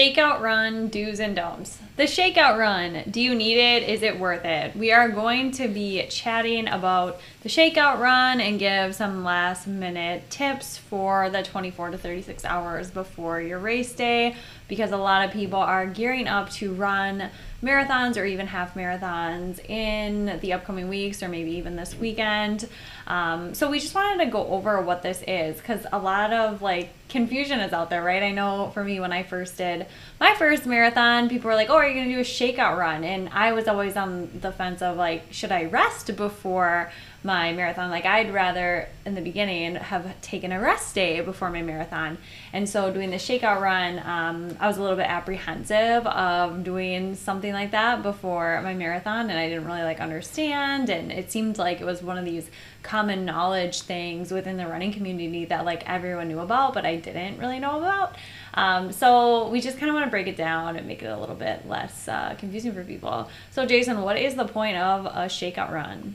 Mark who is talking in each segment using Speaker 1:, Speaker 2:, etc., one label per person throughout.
Speaker 1: Shakeout run do's and don'ts. The shakeout run, do you need it? Is it worth it? We are going to be chatting about the shakeout run and give some last minute tips for the 24 to 36 hours before your race day because a lot of people are gearing up to run marathons or even half marathons in the upcoming weeks or maybe even this weekend. Um, so we just wanted to go over what this is because a lot of like confusion is out there, right? I know for me when I first did my first marathon, people were like, "Oh, are you going to do a shakeout run?" And I was always on the fence of like, should I rest before my marathon. Like I'd rather in the beginning have taken a rest day before my marathon. And so doing the shakeout run, um, I was a little bit apprehensive of doing something like that before my marathon, and I didn't really like understand. And it seemed like it was one of these common knowledge things within the running community that like everyone knew about, but I didn't really know about. Um, so we just kind of want to break it down and make it a little bit less uh, confusing for people. So Jason, what is the point of a shakeout run?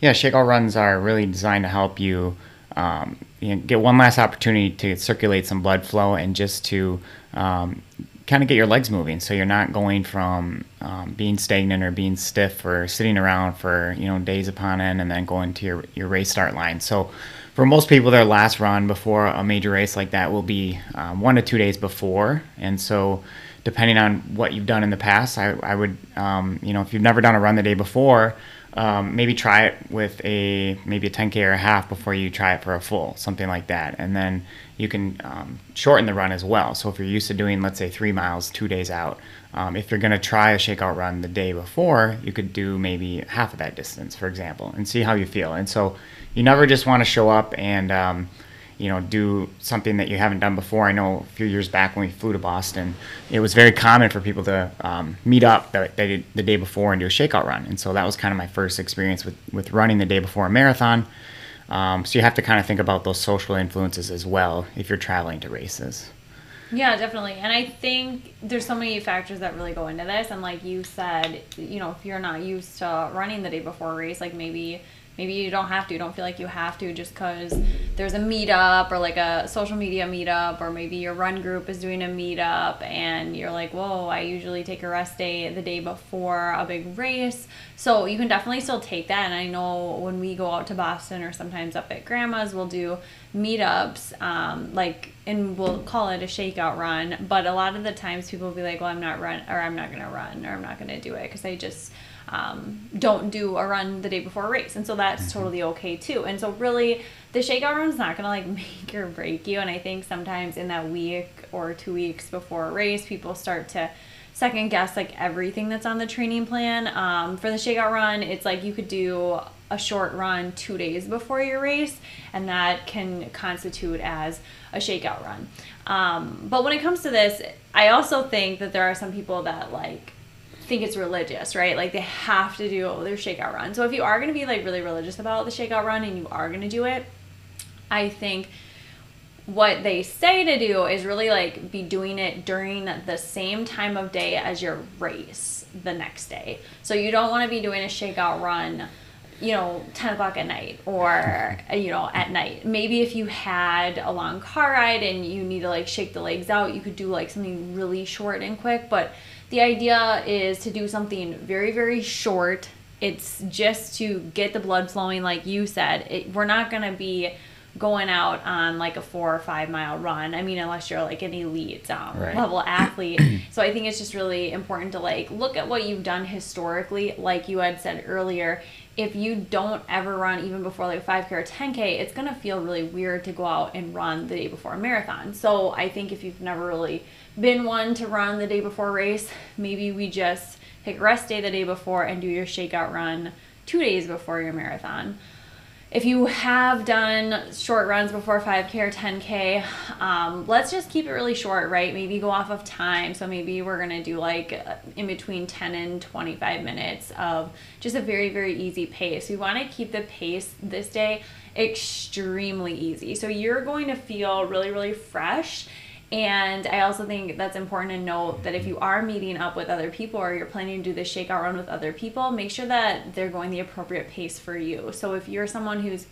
Speaker 2: Yeah, shakeout runs are really designed to help you, um, you know, get one last opportunity to circulate some blood flow and just to um, kind of get your legs moving. So you're not going from um, being stagnant or being stiff or sitting around for you know days upon end and then going to your, your race start line. So for most people, their last run before a major race like that will be um, one to two days before, and so depending on what you've done in the past, I, I would um, you know if you've never done a run the day before um, maybe try it with a maybe a 10k or a half before you try it for a full something like that. And then you can um, shorten the run as well. So if you're used to doing let's say three miles two days out um, if you're going to try a shakeout run the day before you could do maybe half of that distance for example and see how you feel. And so you never just want to show up and um, you know, do something that you haven't done before. I know a few years back when we flew to Boston, it was very common for people to um, meet up the, the, day before and do a shakeout run. And so that was kind of my first experience with, with running the day before a marathon. Um, so you have to kind of think about those social influences as well if you're traveling to races.
Speaker 1: Yeah, definitely. And I think there's so many factors that really go into this. And like you said, you know, if you're not used to running the day before a race, like maybe maybe you don't have to You don't feel like you have to just because there's a meetup or like a social media meetup or maybe your run group is doing a meetup and you're like whoa i usually take a rest day the day before a big race. So you can definitely still take that and i know when we go out to boston or sometimes up at grandma's we'll do meetups um, like and we'll call it a shakeout run but a lot of the times people will be like well i'm not run or i'm not gonna run or i'm not gonna do it because i just um, don't do a run the day before a race. And so that's mm-hmm. totally okay too. And so really the shakeout run is not going to like make or break you. And I think sometimes in that week or two weeks before a race, people start to second guess like everything that's on the training plan. Um, for the shakeout run, it's like you could do a short run two days before your race, and that can constitute as a shakeout run. Um, but when it comes to this, I also think that there are some people that like think it's religious, right? Like they have to do their shakeout run. So if you are going to be like really religious about the shakeout run and you are going to do it, I think what they say to do is really like be doing it during the same time of day as your race the next day. So you don't want to be doing a shakeout run you know 10 o'clock at night or you know at night maybe if you had a long car ride and you need to like shake the legs out you could do like something really short and quick but the idea is to do something very, very short. It's just to get the blood flowing, like you said. It, we're not going to be going out on like a four or five mile run. I mean, unless you're like an elite um,
Speaker 2: Right.
Speaker 1: level athlete. so I think it's just really important to like look at what you've done historically. Like you had said earlier, if you don't ever run even before like a 5K or 10K, it's going to feel really weird to go out and run the day before a marathon. So I think if you've never really been one to run the day before race, maybe we just a rest day the day before and do your shakeout run two days before your marathon. If you have done short runs before 5k or 10k um, let's just keep it really short right? Maybe go off of time. So maybe we're gonna do like in between 10 and 25 minutes of just a very very easy pace. We want to keep the pace this day extremely easy. So you're going to feel really really fresh and I also think that's important to note that if you are meeting up with other people or you're planning to do the shakeout run with other people, make sure that they're going the appropriate pace for you. So if you're someone who's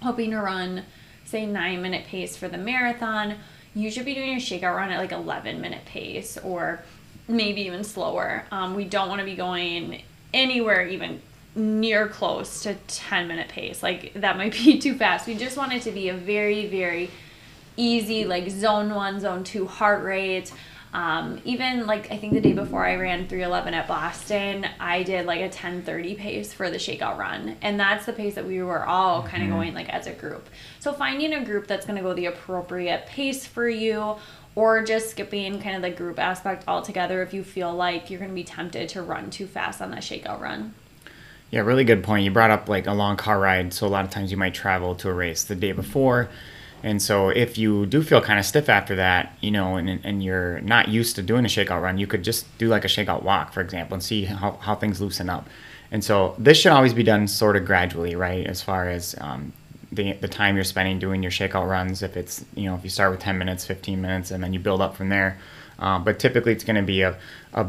Speaker 1: hoping to run, say, nine minute pace for the marathon, you should be doing your shakeout run at like 11 minute pace or maybe even slower. Um, we don't want to be going anywhere even near close to 10 minute pace. Like that might be too fast. We just want it to be a very, very easy like zone one zone two heart rate um, even like i think the day before i ran 311 at boston i did like a 1030 pace for the shakeout run. And that's the pace that we were all kind of going like as a group. So finding a group that's going to go the appropriate pace for you or just skipping kind of the group aspect altogether if you feel like you're going to be tempted to run too fast on that shakeout run.
Speaker 2: Yeah, really good point. You brought up like a long car ride, so a lot of times you might travel to a race the day before. And so if you do feel kind of stiff after that, you know, and, and you're not used to doing a shakeout run, you could just do like a shakeout walk, for example, and see how, how things loosen up. And so this should always be done sort of gradually, right? As far as um, the, the time you're spending doing your shakeout runs, if it's, you know, if you start with 10 minutes, 15 minutes, and then you build up from there. Um, but typically it's going to be a, a,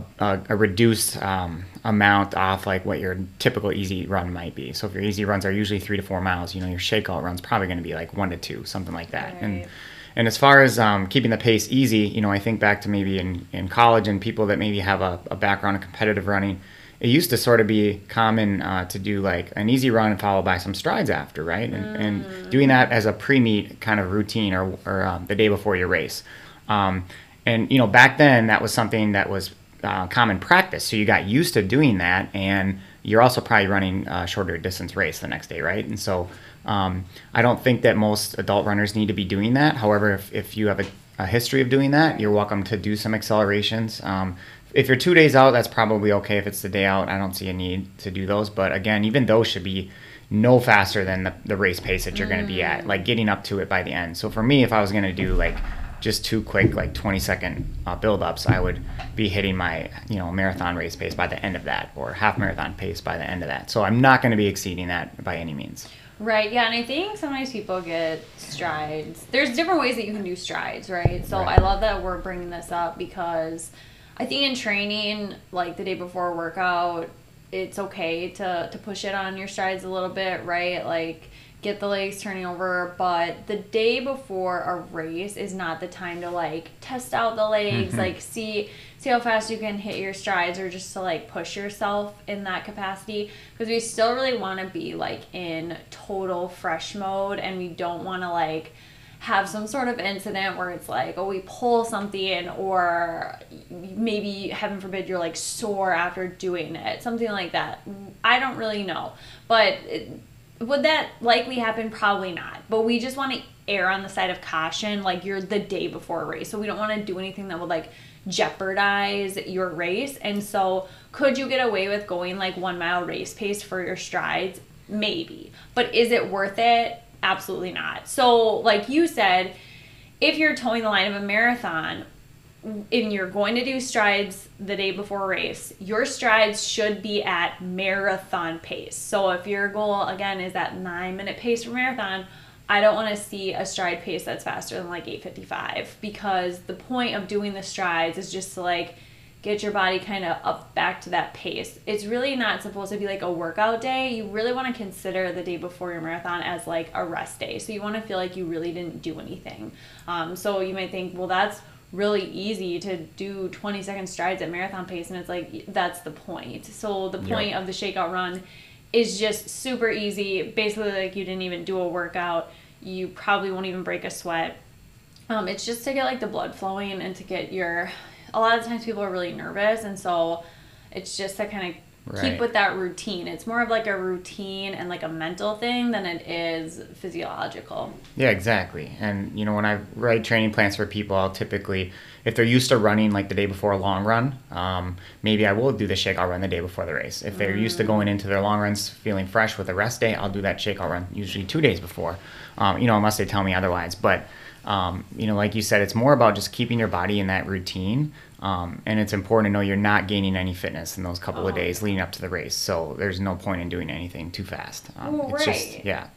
Speaker 2: a, reduced um, amount off like what your typical easy run might be. So if your easy runs are usually three to four miles, you know, your shakeout run's probably going to be like one to two, something like that. And
Speaker 1: Right.
Speaker 2: and as far as um, keeping the pace easy, you know, I think back to maybe in, in college and people that maybe have a, a background in competitive running, it used to sort of be common uh, to do like an easy run followed by some strides after, right? And, and doing that as a pre-meet kind of routine or, or um, the day before your race. Um, and, you know, back then that was something that was uh, common practice. So you got used to doing that and you're also probably running a shorter distance race the next day, right? And so um, I don't think that most adult runners need to be doing that. However, if, if you have a, a history of doing that, you're welcome to do some accelerations. Um, if you're two days out, that's probably okay. If it's the day out, I don't see a need to do those. But again, even those should be no faster than the, the race pace that you're going to be at, like getting up to it by the end. So for me, if I was going to do like just two quick, like 20 second uh, build ups, I would be hitting my, you know, marathon race pace by the end of that or half marathon pace by the end of that. So I'm not going to be exceeding that by any means.
Speaker 1: Right, yeah, and I think sometimes people get strides. There's different ways that you can do strides, right? So
Speaker 2: Right.
Speaker 1: I love that we're bringing this up because I think in training, like the day before a workout, it's okay to, to push it on your strides a little bit, right? Like get the legs turning over, but the day before a race is not the time to like test out the legs,
Speaker 2: Mhm.
Speaker 1: like see see how fast you can hit your strides or just to like push yourself in that capacity. Because we still really want to be like in total fresh mode and we don't want to like have some sort of incident where it's like oh we pull something or maybe heaven forbid you're like sore after doing it something like that. I don't really know. But it, would that likely happen? Probably not. But we just want to err on the side of caution like you're the day before a race. So we don't want to do anything that would like jeopardize your race. And so could you get away with going like one mile race pace for your strides? Maybe. But is it worth it? Absolutely not. So like you said if you're toeing the line of a marathon and you're going to do strides the day before race, your strides should be at marathon pace. So if your goal again is that nine minute pace for marathon, I don't want to see a stride pace that's faster than like 855 because the point of doing the strides is just to like get your body kind of up back to that pace. It's really not supposed to be like a workout day. You really want to consider the day before your marathon as like a rest day. So you want to feel like you really didn't do anything. Um, so you might think, well, that's really easy to do 20 second strides at marathon pace and it's like that's the point so the point of the shakeout run is just super easy basically like you didn't even do a workout You probably won't even break a sweat. Um, it's just to get like the blood flowing and to get your. A lot of times people are really nervous, and so it's just to kind of
Speaker 2: Right.
Speaker 1: keep with that routine. It's more of like a routine and like a mental thing than it is physiological.
Speaker 2: Yeah, exactly. And you know, when I write training plans for people, I'll typically, if they're used to running like the day before a long run, um, maybe I will do the shakeout run the day before the race. If they're used to going into their long runs feeling fresh with a rest day, I'll do that shakeout run usually two days before. Um, you know, unless they tell me otherwise. But um, you know, like you said, it's more about just keeping your body in that routine. Um, and it's important to know you're not gaining any fitness in those couple of
Speaker 1: Oh.
Speaker 2: days leading up to the race. So there's no point in doing anything too fast. Um,
Speaker 1: Well,
Speaker 2: it's just yeah.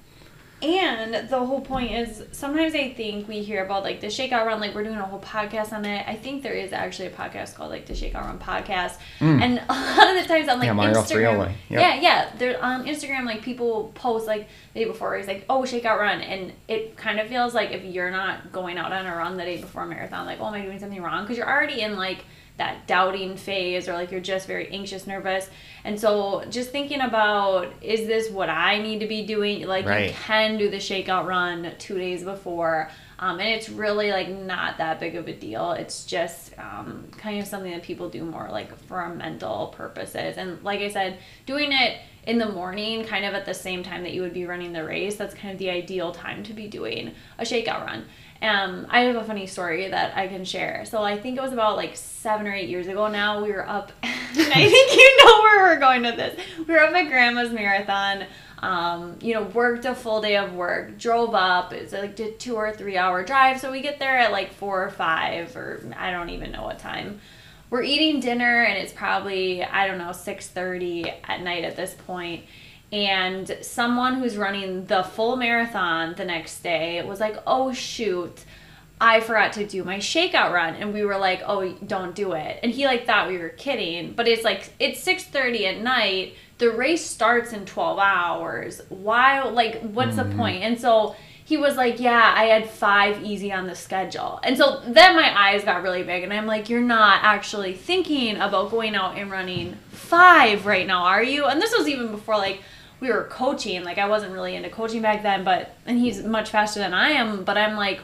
Speaker 1: And the whole point is sometimes I think we hear about like the shakeout run, like we're doing a whole podcast on it. I think there is actually a podcast called like the shakeout run podcast. And a lot of the times on like
Speaker 2: Mm. Yeah, Mario
Speaker 1: Instagram.
Speaker 2: Yep.
Speaker 1: Yeah, yeah. They're on Instagram, like people post like the day before it's like, oh, shakeout run. And it kind of feels like if you're not going out on a run the day before a marathon, like, oh, am I doing something wrong? Because you're already in like that doubting phase or like you're just very anxious, nervous. And so just thinking about is this what I need to be doing? Like
Speaker 2: Right.
Speaker 1: you can do the shakeout run two days before. Um, and it's really like not that big of a deal. It's just um, kind of something that people do more like for mental purposes. And like I said, doing it in the morning, kind of at the same time that you would be running the race, that's kind of the ideal time to be doing a shakeout run. Um, I have a funny story that I can share. So I think it was about like seven or eight years ago now. We were up, I think you know where we're going with this. We were up at Grandma's Marathon. Um, you know, worked a full day of work, drove up. It's like a two or three hour drive. So we get there at like four or five, or I don't even know what time. We're eating dinner, and it's probably I don't know six thirty at night at this point and someone who's running the full marathon the next day was like, "Oh shoot, I forgot to do my shakeout run." And we were like, "Oh, don't do it." And he like thought we were kidding, but it's like it's 6:30 at night. The race starts in 12 hours. Why like what's the mm-hmm. point? And so he was like, "Yeah, I had 5 easy on the schedule." And so then my eyes got really big and I'm like, "You're not actually thinking about going out and running 5 right now, are you?" And this was even before like we were coaching. Like I wasn't really into coaching back then, but and he's much faster than I am. But I'm like,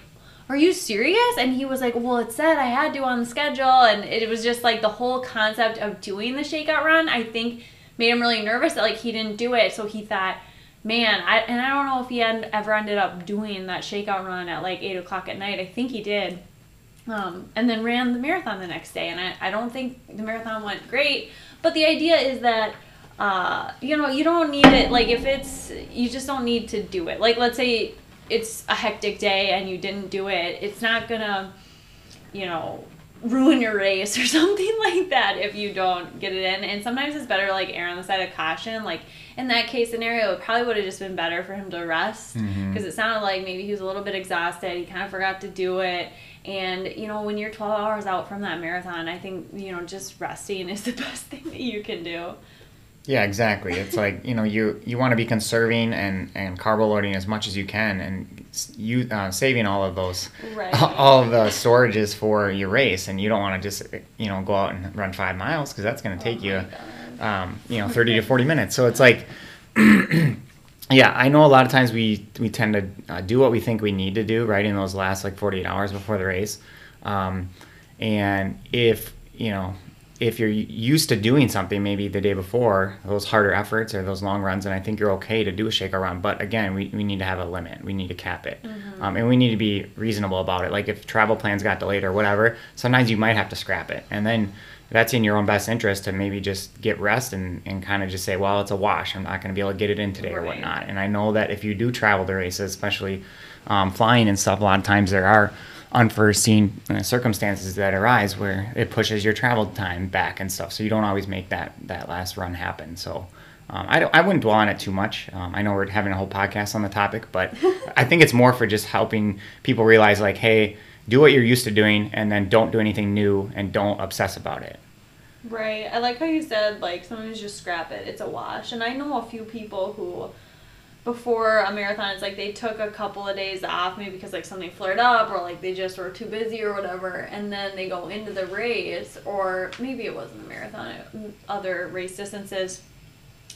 Speaker 1: are you serious? And he was like, well, it said I had to on the schedule, and it was just like the whole concept of doing the shakeout run. I think made him really nervous that like he didn't do it, so he thought. Man, I and I don't know if he end, ever ended up doing that shakeout run at like eight o'clock at night. I think he did, um, and then ran the marathon the next day. And I, I don't think the marathon went great, but the idea is that uh, you know, you don't need it. Like, if it's, you just don't need to do it. Like, let's say it's a hectic day and you didn't do it, it's not gonna, you know, ruin your race or something like that if you don't get it in. And sometimes it's better, like, err on the side of caution. Like, in that case scenario, it probably would have just been better for him to rest because it sounded like maybe he was a little bit exhausted. He kind of forgot to do it. And, you know, when you're 12 hours out from that marathon, I think, you know, just resting is the best thing that you can do.
Speaker 2: Yeah, exactly. It's like you know you you want to be conserving and and carbo loading as much as you can, and you uh, saving all of those
Speaker 1: Right.
Speaker 2: all of the storages for your race, and you don't want to just you know go out and run five miles because that's going to take
Speaker 1: Oh
Speaker 2: you um, you know thirty to forty minutes. So it's like. Yeah, I know a lot of times we we tend to uh, do what we think we need to do right in those last like 48 hours before the race. Um, and if, you know, if you're used to doing something maybe the day before, those harder efforts or those long runs, and I think you're okay to do a shakeout run. But again, we, we need to have a limit. We need to cap it. Um, and we need to be reasonable about it. Like if travel plans got delayed or whatever, sometimes you might have to scrap it. And then that's in your own best interest to maybe just get rest and, and kind of just say, well, it's a wash. I'm not going to be able to get it in today or whatnot. And I know that if you do travel to races, especially um, flying and stuff, a lot of times there are unforeseen circumstances that arise where it pushes your travel time back and stuff. So you don't always make that that last run happen. So. Um, I, don't, I wouldn't dwell on it too much. Um, I know we're having a whole podcast on the topic, but I think it's more for just helping people realize, like, hey, do what you're used to doing, and then don't do anything new, and don't obsess about it.
Speaker 1: Right. I like how you said like sometimes just scrap it. It's a wash. And I know a few people who before a marathon it's like they took a couple of days off maybe because like something flared up or like they just were too busy or whatever and then they go into the race or maybe it wasn't a marathon other race distances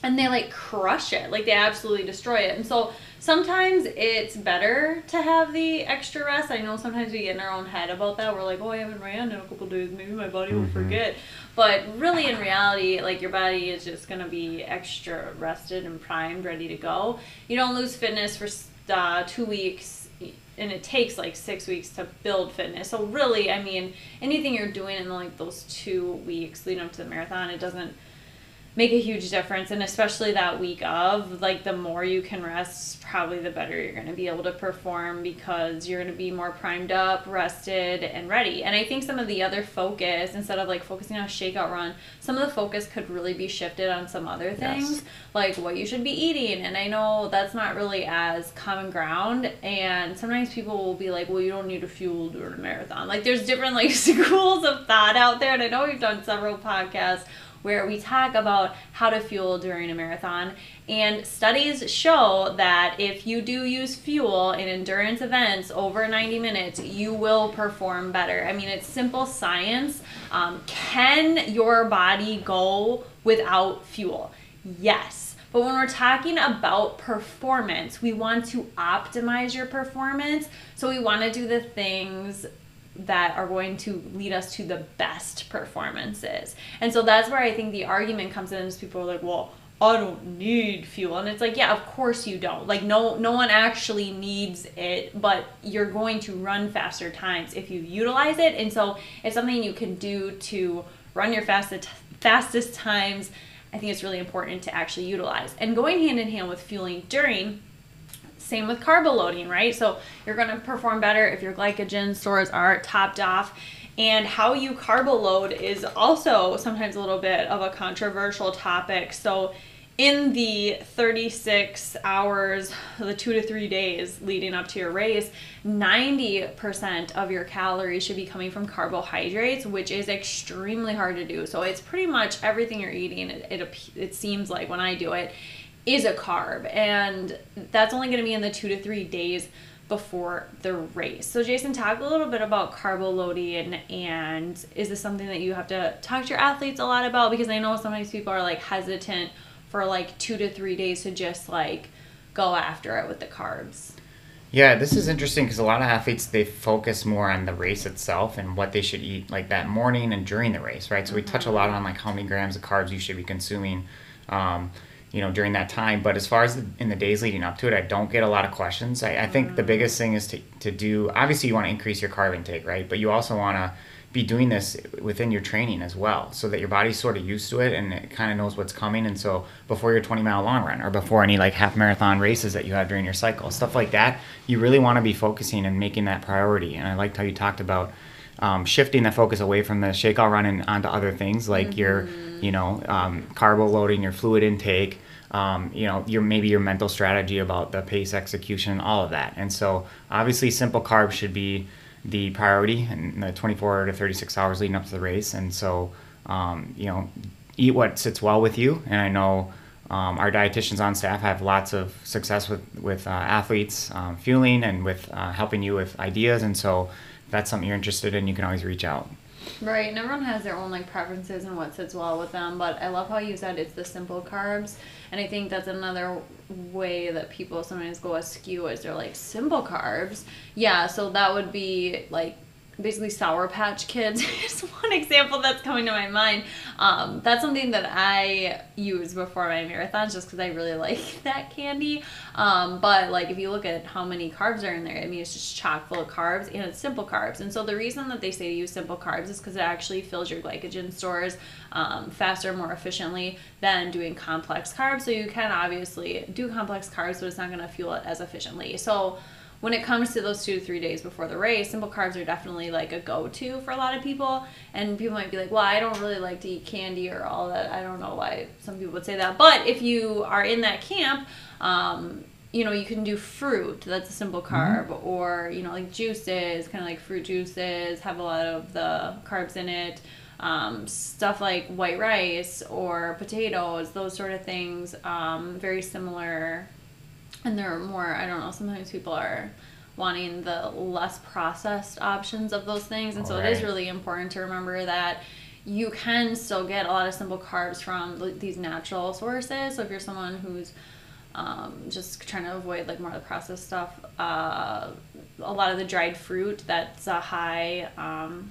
Speaker 1: and they like crush it. Like they absolutely destroy it. And so sometimes it's better to have the extra rest. I know sometimes we get in our own head about that. We're like oh i haven't ran in a couple days. Maybe my body will
Speaker 2: Mhm.
Speaker 1: forget but really in reality like your body is just going to be extra rested and primed ready to go. You don't lose fitness for uh, two weeks and it takes like six weeks to build fitness. So really i mean anything you're doing in like those two weeks leading up to the marathon it doesn't make a huge difference and especially that week of like the more you can rest probably the better you're going to be able to perform because you're going to be more primed up rested and ready and i think some of the other focus instead of like focusing on a shakeout run some of the focus could really be shifted on some other things
Speaker 2: Yes.
Speaker 1: like what you should be eating and i know that's not really as common ground and sometimes people will be like well you don't need to fuel during a marathon like there's different like schools of thought out there and i know we've done several podcasts where we talk about how to fuel during a marathon. And studies show that if you do use fuel in endurance events over 90 minutes, you will perform better. I mean, it's simple science. Um, can your body go without fuel? Yes. But when we're talking about performance, we want to optimize your performance. So we want to do the things that are going to lead us to the best performances. And so that's where I think the argument comes in is people are like, well, I don't need fuel. And it's like, yeah, of course you don't. Like no no one actually needs it, but you're going to run faster times if you utilize it. And so it's something you can do to run your fastest fastest times. I think it's really important to actually utilize. And going hand in hand with fueling during same with carb loading, right? So you're going to perform better if your glycogen stores are topped off. And how you carb load is also sometimes a little bit of a controversial topic. So in the 36 hours, the two to three days leading up to your race, 90% of your calories should be coming from carbohydrates, which is extremely hard to do. So it's pretty much everything you're eating, it, it, it seems like when I do it, is a carb. And that's only going to be in the two to three days before the race. So, Jason, talk a little bit about carbo loading and is this something that you have to talk to your athletes a lot about? Because I know sometimes people are like hesitant for like two to three days to just like go after it with the carbs.
Speaker 2: Yeah, this is interesting because a lot of athletes they focus more on the race itself and what they should eat like that morning and during the race, right? So we touch a lot on like how many grams of carbs you should be consuming, um, you know, during that time. But as far as the, in the days leading up to it, I don't get a lot of questions. I, I think the mm. biggest thing is to to do. Obviously, you want to increase your carb intake, right? But you also want to be doing this within your training as well so that your body's sort of used to it and it kind of knows what's coming and so before your 20 mile long run or before any like half marathon races that you have during your cycle stuff like that you really want to be focusing and making that priority and i liked how you talked about um, shifting the focus away from the shakeout run and onto other things like your you know um, carbo loading your fluid intake um, you know your maybe your mental strategy about the pace execution all of that and so obviously simple carbs should be the priority in the 24 to 36 hours leading up to the race. And so, um, you know, eat what sits well with you. And I know um, our dietitians on staff have lots of success with with uh, athletes um, fueling and with uh, helping you with ideas. And so, that's something you're interested in, you can always reach out.
Speaker 1: Right, and everyone has their own like preferences and what sits well with them. But I love how you said it's the simple carbs, and I think that's another way that people sometimes go askew is they're like simple carbs. Yeah, so that would be like basically Sour Patch Kids is one example that's coming to my mind. Um, that's something that I use before my marathons just because I really like that candy. Um, but like if you look at how many carbs are in there, I mean it's just chock full of carbs and it's simple carbs. And so the reason that they say to use simple carbs is because it actually fills your glycogen stores um, faster, more efficiently than doing complex carbs. So you can obviously do complex carbs, but it's not going to fuel it as efficiently. So when it comes to those two to three days before the race, simple carbs are definitely like a go to for a lot of people. And people might be like, well, I don't really like to eat candy or all that. I don't know why some people would say that. But if you are in that camp, um, you know, you can do fruit, that's a simple carb, or, you know, like juices, kind of like fruit juices, have a lot of the carbs in it. Um, stuff like white rice or potatoes, those sort of things, um, very similar and there are more i don't know sometimes people are wanting the less processed options of those things and so it is really important to remember that you can still get a lot of simple carbs from these natural sources. So if you're someone who's um, just trying to avoid like more of the processed stuff, uh, a lot of the dried fruit that's a high um,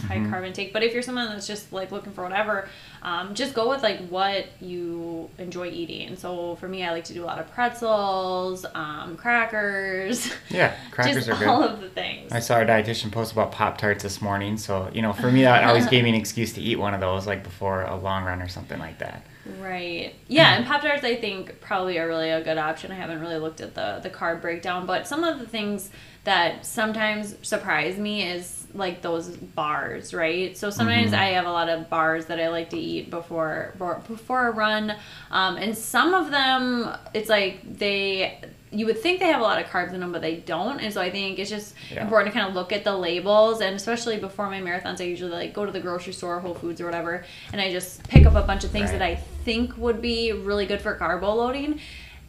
Speaker 1: high mm-hmm. carb intake. But if you're someone that's just like looking for whatever, um, just go with like what you enjoy eating. So for me, I like to do a lot of pretzels, um, crackers.
Speaker 2: Yeah, crackers
Speaker 1: are
Speaker 2: good.
Speaker 1: All of the things.
Speaker 2: I saw a dietitian post about Pop Tarts this morning. So you know, for me, that always gave me an excuse to eat one of those like before a long run or something like that.
Speaker 1: Right. Yeah, and Pop Tarts I think probably are really a good option. I haven't really looked at the the carb breakdown, but some of the things that sometimes surprise me is like those bars, right? So sometimes mm-hmm. I have a lot of bars that I like to eat before before a run, um, and some of them it's like they you would think they have a lot of carbs in them, but they don't. And so I think it's just yeah. important to kind of look at the labels. And especially before my marathons, I usually like go to the grocery store, Whole Foods or whatever, and I just pick up a bunch of things right. that I think would be really good for carbo loading.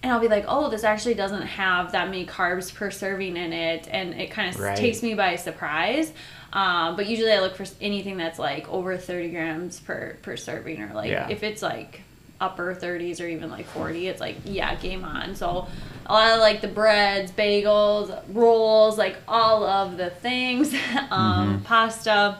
Speaker 1: And I'll be like, oh, this actually doesn't have that many carbs per serving in it. And it kind of right. takes me by surprise. Um, but usually I look for anything that's like over 30 grams per, per serving or like yeah. if it's like upper 30s or even like 40 it's like yeah game on so a lot of like the breads bagels rolls like all of the things um, mm-hmm. pasta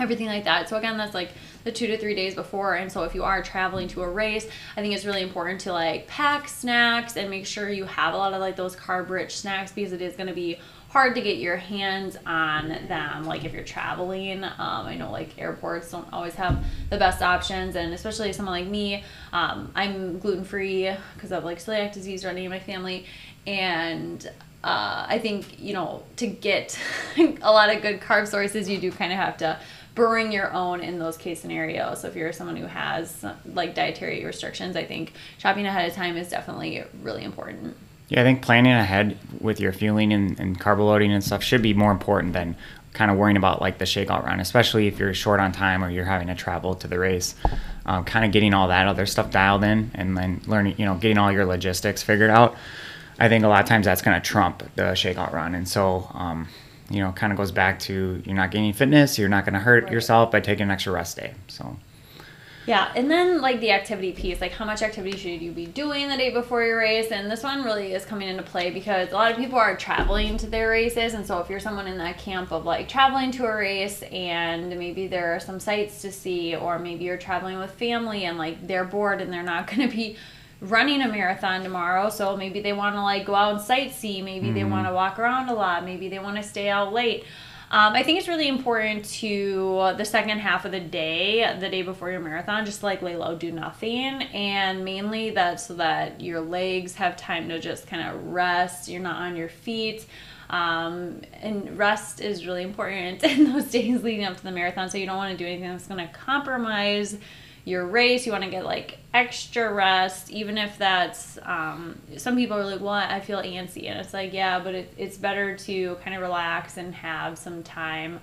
Speaker 1: everything like that so again that's like the two to three days before. And so if you are traveling to a race i think it's really important to like pack snacks and make sure you have a lot of like those carb rich snacks because it is going to be hard to get your hands on them like if you're traveling. Um, i know like airports don't always have the best options and especially someone like me um, i'm gluten-free because of like celiac disease running in my family. And uh, i think you know to get a lot of good carb sources you do kind of have to bring your own in those case scenarios. So if you're someone who has like dietary restrictions, I think shopping ahead of time is definitely really important.
Speaker 2: Yeah, I think planning ahead with your fueling and, and carb loading and stuff should be more important than kind of worrying about like the shakeout run, especially if you're short on time or you're having to travel to the race. Um, kind of getting all that other stuff dialed in and then learning, you know, getting all your logistics figured out. I think a lot of times that's going to trump the shakeout run. And so, um, you know, kind of goes back to you're not gaining fitness, you're not going to hurt right. yourself by taking an extra rest day. So.
Speaker 1: Yeah, and then like the activity piece, like how much activity should you be doing the day before your race? And this one really is coming into play because a lot of people are traveling to their races, and so if you're someone in that camp of like traveling to a race and maybe there are some sights to see, or maybe you're traveling with family and like they're bored and they're not going to be running a marathon tomorrow, so maybe they want to like go out and sightsee, maybe mm-hmm. they want to walk around a lot, maybe they want to stay out late. Um, I think it's really important to the second half of the day, the day before your marathon, just like lay low, do nothing, and mainly that so that your legs have time to just kind of rest. You're not on your feet. Um, and rest is really important in those days leading up to the marathon. So you don't want to do anything that's going to compromise your race. You want to get like extra rest, even if that's um, some people are like, well, I feel antsy, and it's like, yeah, but it, it's better to kind of relax and have some time.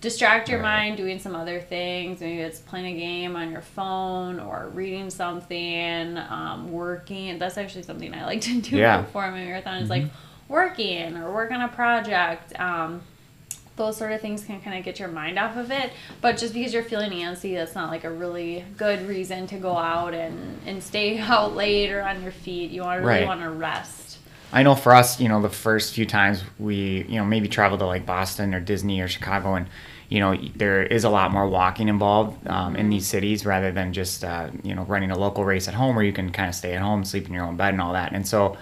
Speaker 1: Distract your right. mind doing some other things. Maybe it's playing a game on your phone or reading something, um, working. That's actually something I like to do yeah. before my marathon. Is mm-hmm. like working or work on a project. Um, those sort of things can kind of get your mind off of it. But just because you're feeling antsy, that's not like a really good reason to go out and, and stay out late or on your feet. You want to really right. want to rest.
Speaker 2: I know for us, you know, the first few times we, you know, maybe travel to like Boston or Disney or Chicago and, you know, there is a lot more walking involved um, in these cities rather than just, uh, you know, running a local race at home where you can kind of stay at home, sleep in your own bed and all that. And so,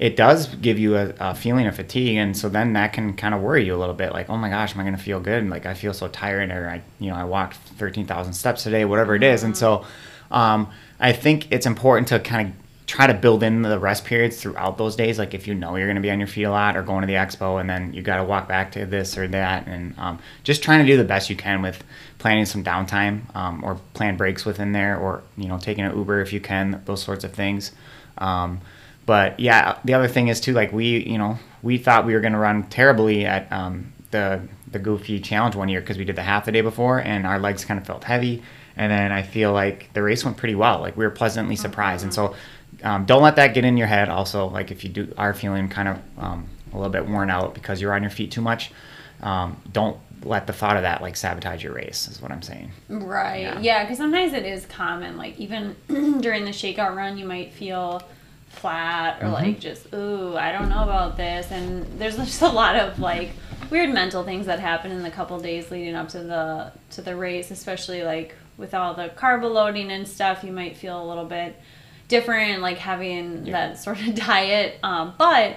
Speaker 2: it does give you a, a, feeling of fatigue and so then that can kind of worry you a little bit like oh my gosh am i going to feel good? And like i feel so tired or i you know i walked 13000 steps today whatever it is and so um, i think it's important to kind of try to build in the rest periods throughout those days like if you know you're going to be on your feet a lot or going to the expo and then you got to walk back to this or that and um, just trying to do the best you can with planning some downtime um, or plan breaks within there or you know taking an uber if you can those sorts of things um, but yeah, the other thing is too, like we, you know, we thought we were going to run terribly at um, the the goofy challenge one year because we did the half the day before and our legs kind of felt heavy. And then I feel like the race went pretty well. Like we were pleasantly surprised. And so um, don't let that get in your head. Also, like if you do are feeling kind of um, a little bit worn out because you're on your feet too much, um, don't let the thought of that like sabotage your race is what i'm saying
Speaker 1: Right.
Speaker 2: Yeah.
Speaker 1: Yeah, because sometimes it is common. Like even during the shakeout run, you might feel flat or
Speaker 2: Mm-hmm.
Speaker 1: like just ooh, I don't know about this. And there's just a lot of like weird mental things that happen in the couple days leading up to the to the race, especially like with all the carb loading and stuff. You might feel a little bit different, like having
Speaker 2: Yeah.
Speaker 1: that sort of diet. Um, but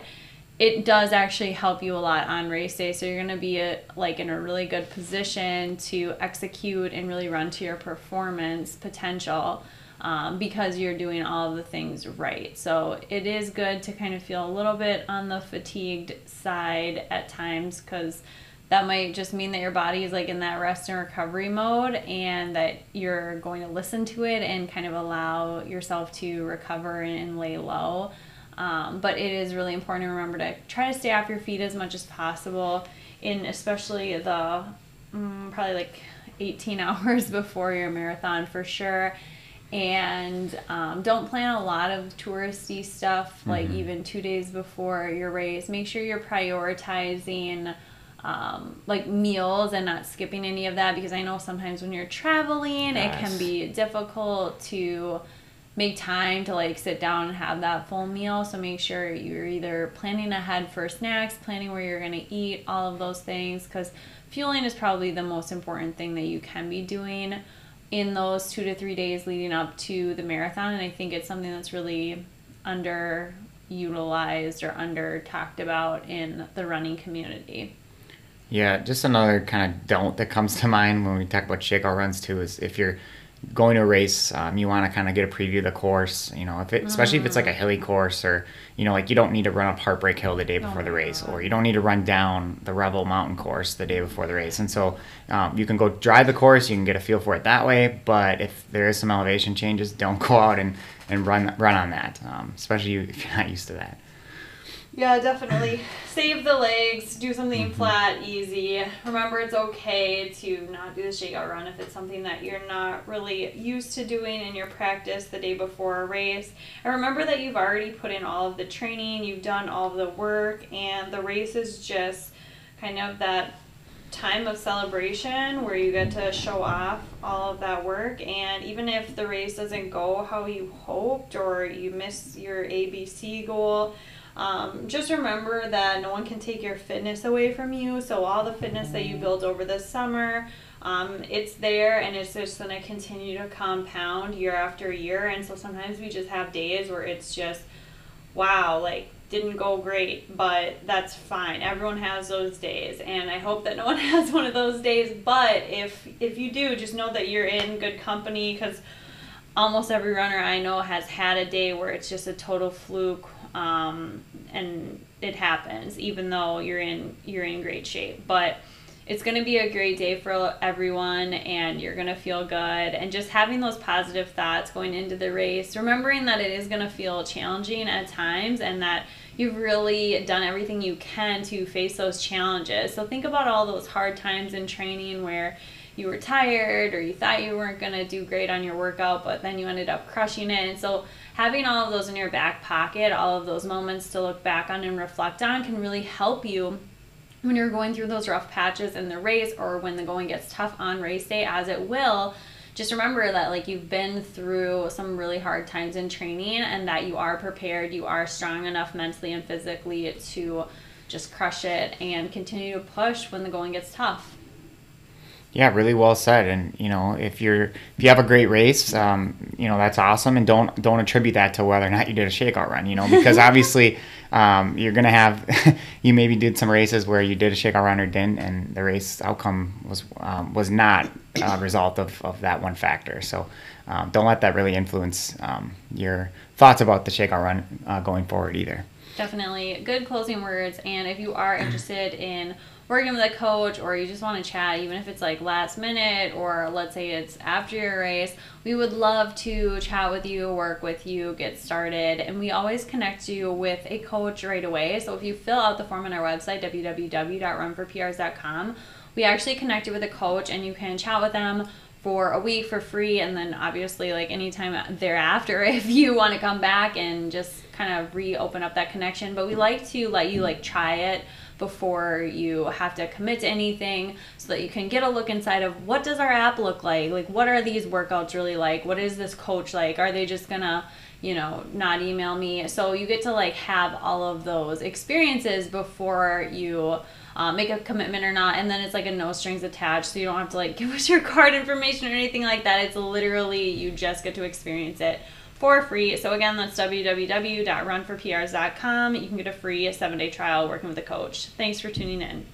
Speaker 1: it does actually help you a lot on race day so you're going to be a, like in a really good position to execute and really run to your performance potential um, because you're doing all the things right so it is good to kind of feel a little bit on the fatigued side at times because that might just mean that your body is like in that rest and recovery mode and that you're going to listen to it and kind of allow yourself to recover and lay low um, but it is really important to remember to try to stay off your feet as much as possible, in especially the mm, probably like 18 hours before your marathon for sure. And um, don't plan a lot of touristy stuff like even two days before your race. Make sure you're prioritizing um, like meals and not skipping any of that because I know sometimes when you're traveling, it can be difficult to make time to like sit down and have that full meal. So make sure you're either planning ahead for snacks, planning where you're going to eat, all of those things because fueling is probably the most important thing that you can be doing in those 2 to 3 days leading up to the marathon and I think it's something that's really underutilized or under talked about in the running community.
Speaker 2: Yeah, just another kind of don't that comes to mind when we talk about shakeout runs too is if you're going to a race, um, you want to kind of get a preview of the course. You know, if it, especially if it's like a hilly course, or you know, like you don't need to run up Heartbreak Hill the day before
Speaker 1: Oh
Speaker 2: the race,
Speaker 1: God.
Speaker 2: or you don't need to run down the Revel Mountain course the day before the race. And so um, you can go drive the course, you can get a feel for it that way. But if there is some elevation changes, don't go out and, and run run on that, um, especially if you're not used to that.
Speaker 1: Yeah, definitely. Save the legs, do something mm-hmm. flat, easy. Remember, it's okay to not do the shakeout run if it's something that you're not really used to doing in your practice the day before a race. And remember that you've already put in all of the training, you've done all of the work, and the race is just kind of that time of celebration where you get to show off all of that work and even if the race doesn't go how you hoped or you miss your abc goal um, just remember that no one can take your fitness away from you so all the fitness that you build over the summer um, it's there and it's just going to continue to compound year after year and so sometimes we just have days where it's just wow, like didn't go great, but that's fine. Everyone has those days, and I hope that no one has one of those days. But if if you do, just know that you're in good company because almost every runner I know has had a day where it's just a total fluke, um, and it happens, even though you're in you're in great shape. But it's going to be a great day for everyone and you're going to feel good. And just having those positive thoughts going into the race remembering that it is going to feel challenging at times and that you've really done everything you can to face those challenges. So think about all those hard times in training where you were tired or you thought you weren't going to do great on your workout but then you ended up crushing it. And so having all of those in your back pocket all of those moments to look back on and reflect on can really help you when you're going through those rough patches in the race or when the going gets tough on race day as it will. Just remember that like you've been through some really hard times in training and that you are prepared you are strong enough mentally and physically to just crush it and continue to push when the going gets tough
Speaker 2: Yeah, really well said. And you know, if you're if you have a great race, um, you know that's awesome. And don't don't attribute that to whether or not you did a shakeout run. You know, because obviously um, you're gonna have you maybe did some races where you did a shakeout run or didn't, and the race outcome was um, was not a result of, of that one factor. So um, don't let that really influence um, your thoughts about the shakeout run uh, going forward either.
Speaker 1: definitely good closing words and if you are interested in working with a coach or you just want to chat even if it's like last minute or let's say it's after your race we would love to chat with you work with you get started and we always connect you with a coach right away. So if you fill out the form on our website www.runforprs.com we actually connect you with a coach and you can chat with them for a week for free and then obviously like anytime thereafter if you want to come back and just kind of reopen up that connection. But we like to let you like try it before you have to commit to anything so that you can get a look inside of what does our app look like? Like what are these workouts really like? What is this coach like? Are they just gonna you know not email me? So you get to like have all of those experiences before you uh, make a commitment or not and then it's like a no strings attached so you don't have to like give us your card information or anything like that. It's literally you just get to experience it for free. So again that's www.runforprs.com you can get a free seven day trial working with a coach. Thanks for tuning in